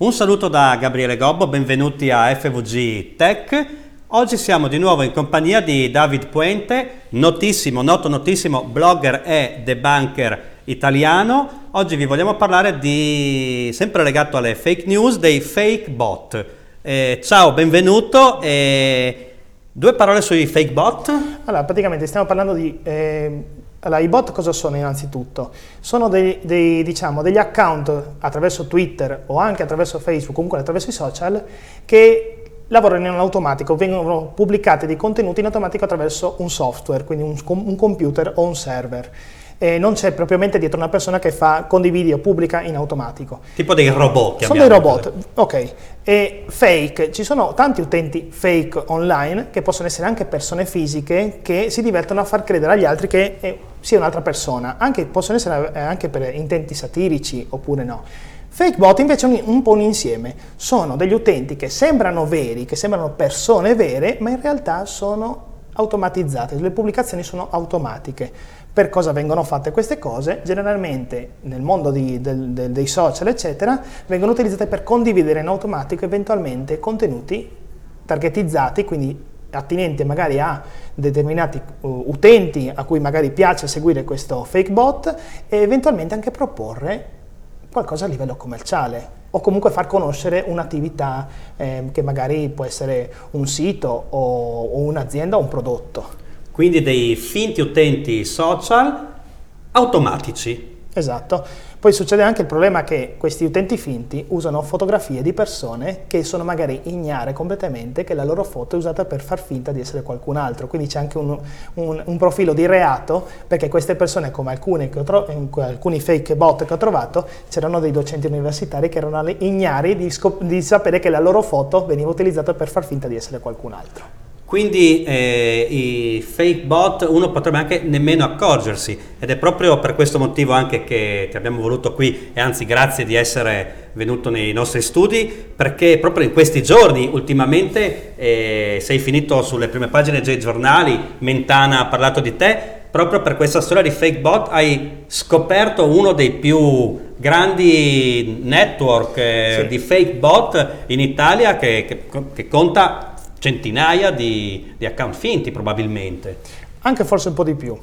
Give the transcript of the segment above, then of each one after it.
Un saluto da Gabriele Gobbo, benvenuti a FVG Tech. Oggi siamo di nuovo in compagnia di David Puente, notissimo, noto notissimo blogger e debunker italiano. Oggi vi vogliamo parlare di, sempre legato alle fake news, dei fake bot. Eh, ciao, benvenuto. Eh, due parole sui fake bot? Allora, praticamente stiamo parlando di... Eh, allora, i bot cosa sono innanzitutto? Sono dei, dei, diciamo, degli account attraverso Twitter o anche attraverso Facebook, comunque attraverso i social, che lavorano in automatico, vengono pubblicati dei contenuti in automatico attraverso un software, quindi un, un computer o un server eh, non c'è propriamente dietro una persona che fa condividi o pubblica in automatico. Tipo dei robot. Sono dei robot, ok. E fake, ci sono tanti utenti fake online che possono essere anche persone fisiche che si divertono a far credere agli altri che eh, sia un'altra persona, anche, possono essere eh, anche per intenti satirici oppure no. Fake bot invece è un, un po' un insieme, sono degli utenti che sembrano veri, che sembrano persone vere, ma in realtà sono automatizzate, le pubblicazioni sono automatiche. Per cosa vengono fatte queste cose? Generalmente nel mondo di, del, del, dei social, eccetera, vengono utilizzate per condividere in automatico eventualmente contenuti targetizzati, quindi attinenti magari a determinati uh, utenti a cui magari piace seguire questo fake bot e eventualmente anche proporre qualcosa a livello commerciale o comunque far conoscere un'attività eh, che magari può essere un sito o, o un'azienda o un prodotto. Quindi dei finti utenti social automatici. Esatto. Poi succede anche il problema che questi utenti finti usano fotografie di persone che sono magari ignare completamente che la loro foto è usata per far finta di essere qualcun altro. Quindi c'è anche un, un, un profilo di reato perché queste persone, come alcune alcuni fake bot che ho trovato, c'erano dei docenti universitari che erano ignari di, di sapere che la loro foto veniva utilizzata per far finta di essere qualcun altro. Quindi eh, i fake bot uno potrebbe anche nemmeno accorgersi ed è proprio per questo motivo anche che ti abbiamo voluto qui e anzi grazie di essere venuto nei nostri studi perché proprio in questi giorni ultimamente eh, sei finito sulle prime pagine dei giornali, Mentana ha parlato di te, proprio per questa storia di fake bot hai scoperto uno dei più grandi network eh, sì. di fake bot in Italia che, che, che conta centinaia di, di account finti probabilmente. Anche forse un po' di più.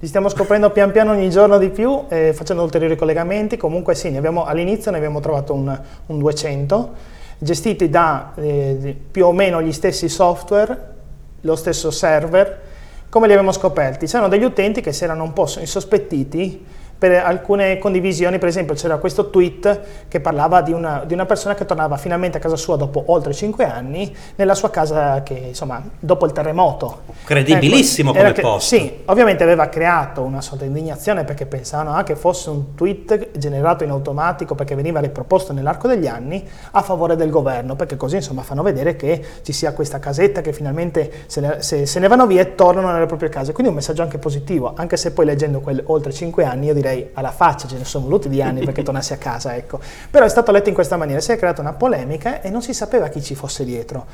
Li stiamo scoprendo pian piano ogni giorno di più, eh, facendo ulteriori collegamenti. Comunque sì, abbiamo, all'inizio ne abbiamo trovato un, un 200, gestiti da eh, più o meno gli stessi software, lo stesso server. Come li abbiamo scoperti? C'erano degli utenti che si erano un po' insospettiti per alcune condivisioni, per esempio c'era questo tweet che parlava di una, di una, persona che tornava finalmente a casa sua dopo oltre 5 anni, nella sua casa che insomma dopo il terremoto. Credibilissimo ecco, come che, post. Sì, ovviamente aveva creato una sorta di indignazione perché pensavano ah, che fosse un tweet generato in automatico perché veniva riproposto nell'arco degli anni a favore del governo, perché così insomma fanno vedere che ci sia questa casetta che finalmente se ne, se, se ne vanno via e tornano nelle proprie case. Quindi un messaggio anche positivo, anche se poi leggendo quel oltre 5 anni io direi direi alla faccia, ce ne sono voluti di anni perché tornassi a casa, ecco. Però è stato letto in questa maniera, si è creata una polemica e non si sapeva chi ci fosse dietro.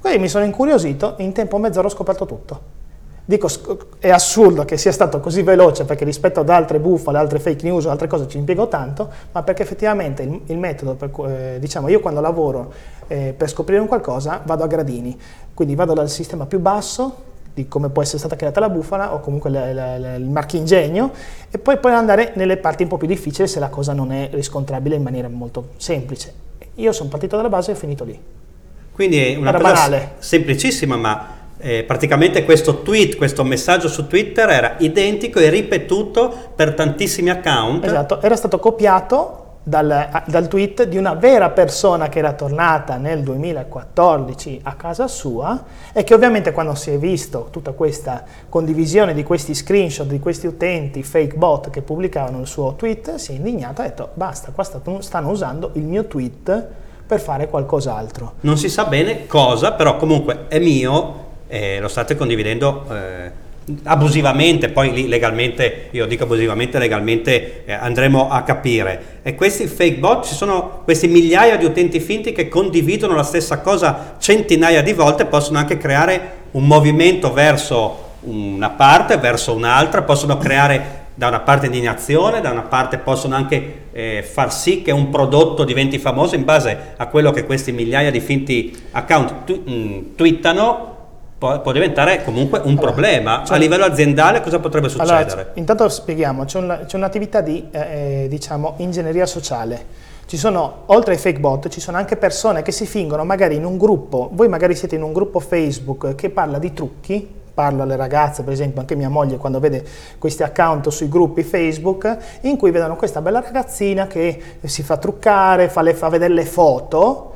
Quindi mi sono incuriosito e in tempo mezz'ora ho scoperto tutto. Dico, è assurdo che sia stato così veloce perché rispetto ad altre bufale, altre fake news o altre cose ci impiego tanto, ma perché effettivamente il, il metodo, per, eh, diciamo, io quando lavoro eh, per scoprire un qualcosa vado a gradini, quindi vado dal sistema più basso, di come può essere stata creata la bufala o comunque la, la, la, il marchingegno e poi puoi andare nelle parti un po' più difficili se la cosa non è riscontrabile in maniera molto semplice. Io sono partito dalla base e ho finito lì. Quindi è una Era cosa banale. semplicissima, ma eh, praticamente questo tweet, questo messaggio su Twitter era identico e ripetuto per tantissimi account. Esatto, era stato copiato dal, dal, tweet di una vera persona che era tornata nel 2014 a casa sua e che ovviamente quando si è visto tutta questa condivisione di questi screenshot di questi utenti fake bot che pubblicavano il suo tweet si è indignato e ha detto basta, qua stanno usando il mio tweet per fare qualcos'altro. Non si sa bene cosa, però comunque è mio e lo state condividendo. Eh abusivamente, poi legalmente, io dico abusivamente, legalmente eh, andremo a capire. E questi fake bot, ci sono questi migliaia di utenti finti che condividono la stessa cosa centinaia di volte, possono anche creare un movimento verso una parte, verso un'altra, possono creare da una parte indignazione, da una parte possono anche eh, far sì che un prodotto diventi famoso in base a quello che questi migliaia di finti account tu- mh, mm, twittano, può, può, diventare comunque un allora, problema. Cioè, a livello aziendale cosa potrebbe succedere? Allora, intanto spieghiamo, c'è, un, c'è un'attività di eh, eh, diciamo, ingegneria sociale. Ci sono, oltre ai fake bot, ci sono anche persone che si fingono magari in un gruppo, voi magari siete in un gruppo Facebook che parla di trucchi, parlo alle ragazze, per esempio anche mia moglie quando vede questi account sui gruppi Facebook in cui vedono questa bella ragazzina che si fa truccare, fa, le, fa vedere le foto,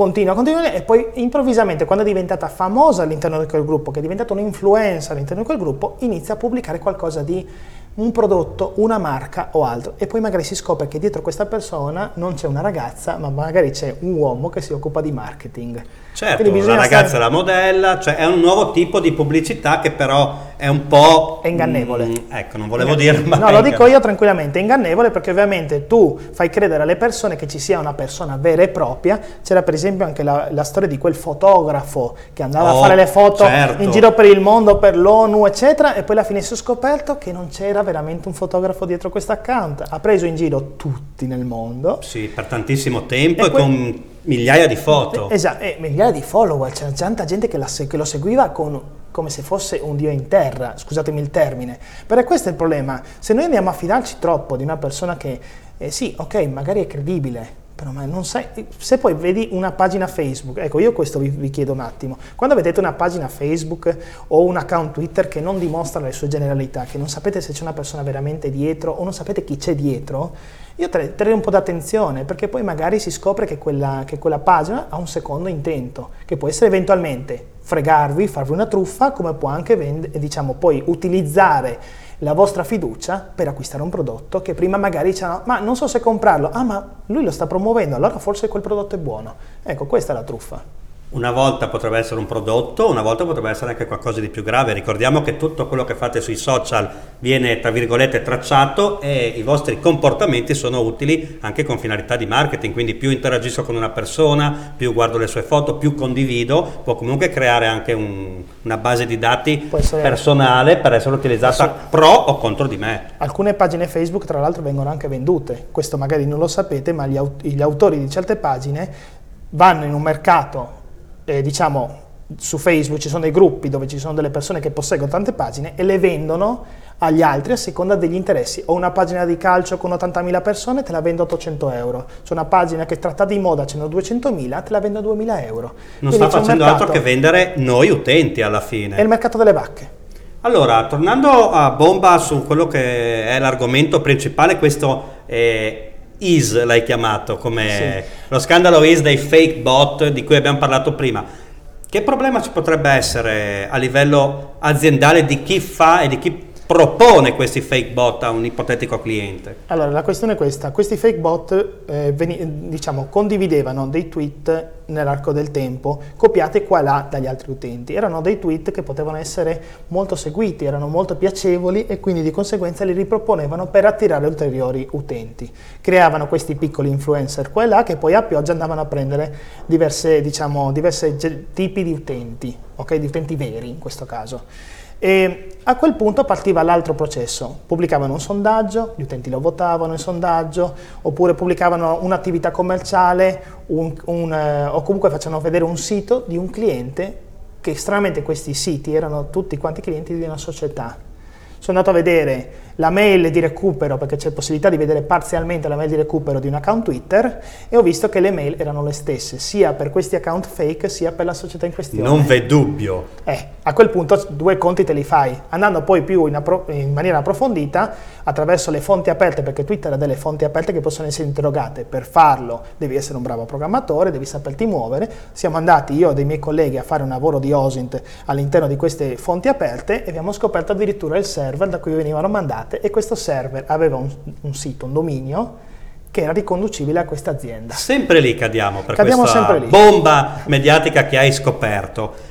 continua, continua e poi improvvisamente quando è diventata famosa all'interno di quel gruppo, che è diventata un'influenza all'interno di quel gruppo, inizia a pubblicare qualcosa di un prodotto, una marca o altro e poi magari si scopre che dietro questa persona non c'è una ragazza ma magari c'è un uomo che si occupa di marketing. Certo, la ragazza stare... la modella, cioè è un nuovo tipo di pubblicità che però è un po'... È ingannevole. Mm, ecco, non volevo dire... Ma no, lo dico io tranquillamente, è ingannevole perché ovviamente tu fai credere alle persone che ci sia una persona vera e propria. C'era per esempio anche la, la storia di quel fotografo che andava oh, a fare le foto certo. in giro per il mondo, per l'ONU, eccetera, e poi alla fine si è scoperto che non c'era veramente un fotografo dietro questo account. Ha preso in giro tutti nel mondo. Sì, per tantissimo tempo e, e con migliaia di foto. Esatto, e migliaia di follower, c'era tanta gente che, la, che lo seguiva con come se fosse un dio in terra, scusatemi il termine. Però questo è il problema, se noi andiamo a fidarci troppo di una persona che, eh, sì, ok, magari è credibile, però ma non sai, se poi vedi una pagina Facebook, ecco io questo vi, vi, chiedo un attimo, quando vedete una pagina Facebook o un account Twitter che non dimostra le sue generalità, che non sapete se c'è una persona veramente dietro o non sapete chi c'è dietro, io terrei un po' d'attenzione perché poi magari si scopre che quella, che quella pagina ha un secondo intento, che può essere eventualmente fregarvi, farvi una truffa, come può anche vend- diciamo, poi utilizzare la vostra fiducia per acquistare un prodotto che prima magari dicevano ma non so se comprarlo, ah ma lui lo sta promuovendo, allora forse quel prodotto è buono. Ecco, questa è la truffa. Una volta potrebbe essere un prodotto, una volta potrebbe essere anche qualcosa di più grave. Ricordiamo che tutto quello che fate sui social viene, tra virgolette, tracciato e i vostri comportamenti sono utili anche con finalità di marketing. Quindi più interagisco con una persona, più guardo le sue foto, più condivido, può comunque creare anche un, una base di dati personale per essere utilizzata essere... pro o contro di me. Alcune pagine Facebook, tra l'altro, vengono anche vendute. Questo magari non lo sapete, ma gli, aut- gli autori di certe pagine vanno in un mercato eh, diciamo, su Facebook ci sono dei gruppi dove ci sono delle persone che posseggono tante pagine e le vendono agli altri a seconda degli interessi. Ho una pagina di calcio con 80.000 persone, te la vendo a 800 euro. C'è una pagina che tratta di moda, ce ne ho 200.000, te la vendo a 2.000 euro. Non Quindi sta facendo mercato, altro che vendere noi utenti alla fine. È il mercato delle vacche. Allora, tornando a bomba su quello che è l'argomento principale, questo è Is l'hai chiamato come sì. lo scandalo Is dei fake bot di cui abbiamo parlato prima. Che problema ci potrebbe essere a livello aziendale di chi fa e di chi propone questi fake bot a un ipotetico cliente? Allora, la questione è questa. Questi fake bot eh, veni, diciamo, condividevano dei tweet nell'arco del tempo, copiati qua e là dagli altri utenti. Erano dei tweet che potevano essere molto seguiti, erano molto piacevoli e quindi di conseguenza li riproponevano per attirare ulteriori utenti. Creavano questi piccoli influencer qua e là che poi a pioggia andavano a prendere diverse, diciamo, diversi tipi di utenti, okay? di utenti veri in questo caso. E a quel punto partiva l'altro processo, pubblicavano un sondaggio, gli utenti lo votavano il sondaggio, oppure pubblicavano un'attività commerciale un, un, eh, o comunque facevano vedere un sito di un cliente che stranamente questi siti erano tutti quanti clienti di una società. Sono andato a vedere la mail di recupero, perché c'è possibilità di vedere parzialmente la mail di recupero di un account Twitter, e ho visto che le mail erano le stesse, sia per questi account fake, sia per la società in questione. Non v'è dubbio. Eh, a quel punto due conti te li fai. Andando poi più in, appro- in maniera approfondita, attraverso le fonti aperte, perché Twitter ha delle fonti aperte che possono essere interrogate. Per farlo devi essere un bravo programmatore, devi saperti muovere. Siamo andati io e dei miei colleghi a fare un lavoro di OSINT all'interno di queste fonti aperte e abbiamo scoperto addirittura il server da cui venivano mandate state e questo server aveva un, un sito, un dominio che era riconducibile a questa azienda. Sempre lì cadiamo per cadiamo questa bomba mediatica che hai scoperto.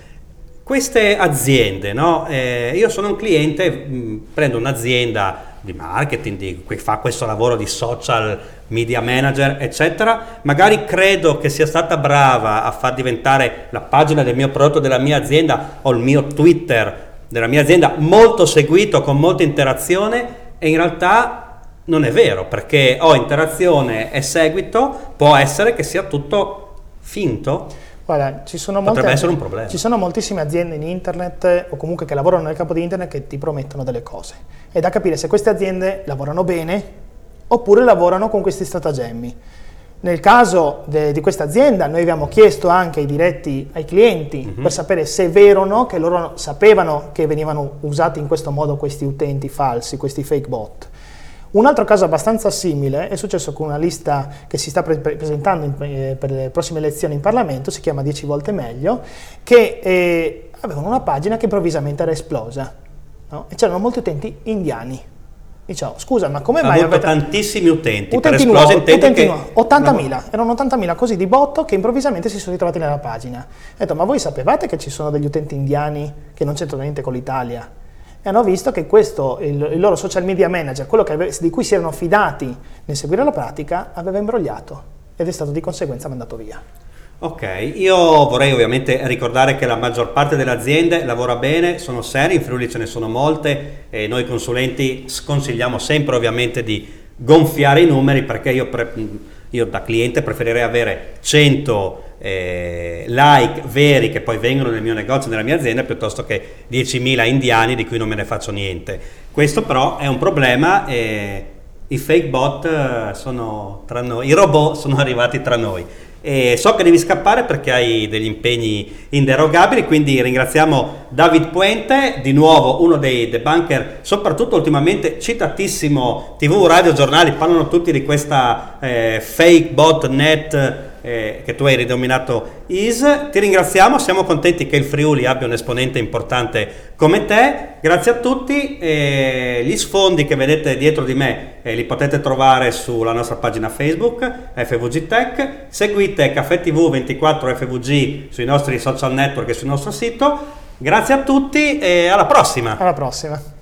Queste aziende, no? eh, io sono un cliente, mh, mm, prendo un'azienda di marketing, di, che fa questo lavoro di social media manager, eccetera, magari credo che sia stata brava a far diventare la pagina del mio prodotto, della mia azienda o il mio Twitter della mia azienda, molto seguito, con molta interazione, e in realtà non è vero perché ho interazione e seguito, può essere che sia tutto finto. Guarda, ci sono, Potrebbe molte, essere un problema. ci sono moltissime aziende in internet o comunque che lavorano nel campo di internet che ti promettono delle cose. È da capire se queste aziende lavorano bene oppure lavorano con questi stratagemmi. Nel caso de- di questa azienda noi abbiamo chiesto anche i diretti ai clienti Mhm. per sapere se è vero o no che loro sapevano che venivano usati in questo modo questi utenti falsi, questi fake bot. Un altro caso abbastanza simile è successo con una lista che si sta pre- presentando in- eh, per le prossime elezioni in Parlamento, si chiama 10 volte meglio, che eh, avevano una pagina che improvvisamente era esplosa no? e c'erano molti utenti indiani. Diciamo, scusa, ma come Ha mai avete... tantissimi utenti, per Utenti esplosa nuovi, intende che... nuovi, 80.000, erano 80.000 così di botto che improvvisamente si sono ritrovati nella pagina. Ho detto, ma voi sapevate che ci sono degli utenti indiani che non c'entrano niente con l'Italia? E hanno visto che questo, il, il loro social media manager, quello ave- di cui si erano fidati nel seguire la pratica, aveva imbrogliato ed è stato di conseguenza mandato via. Ok, io vorrei ovviamente ricordare che la maggior parte delle aziende lavora bene, sono serie, in Friuli ce ne sono molte e noi consulenti sconsigliamo sempre ovviamente di gonfiare i numeri perché io, pre- io da cliente preferirei avere 100 eh, like veri che poi vengono nel mio negozio, nella mia azienda, piuttosto che 10.000 indiani di cui non me ne faccio niente. Questo però è un problema e i fake bot eh, sono tra noi, i robot sono arrivati tra noi. E so che devi scappare perché hai degli impegni inderogabili, quindi ringraziamo David Puente, di nuovo uno dei debunker, soprattutto ultimamente citatissimo, TV, radio, giornali, parlano tutti di questa eh, fake botnet eh, che tu hai ridominato IS. Ti ringraziamo, siamo contenti che il Friuli abbia un esponente importante come te. Grazie a tutti. eh, gli sfondi che vedete dietro di me eh, li potete trovare sulla nostra pagina Facebook FVG Tech. Seguite Caffè TV 24 FVG sui nostri social network e sul nostro sito. Grazie a tutti e alla prossima. Alla prossima.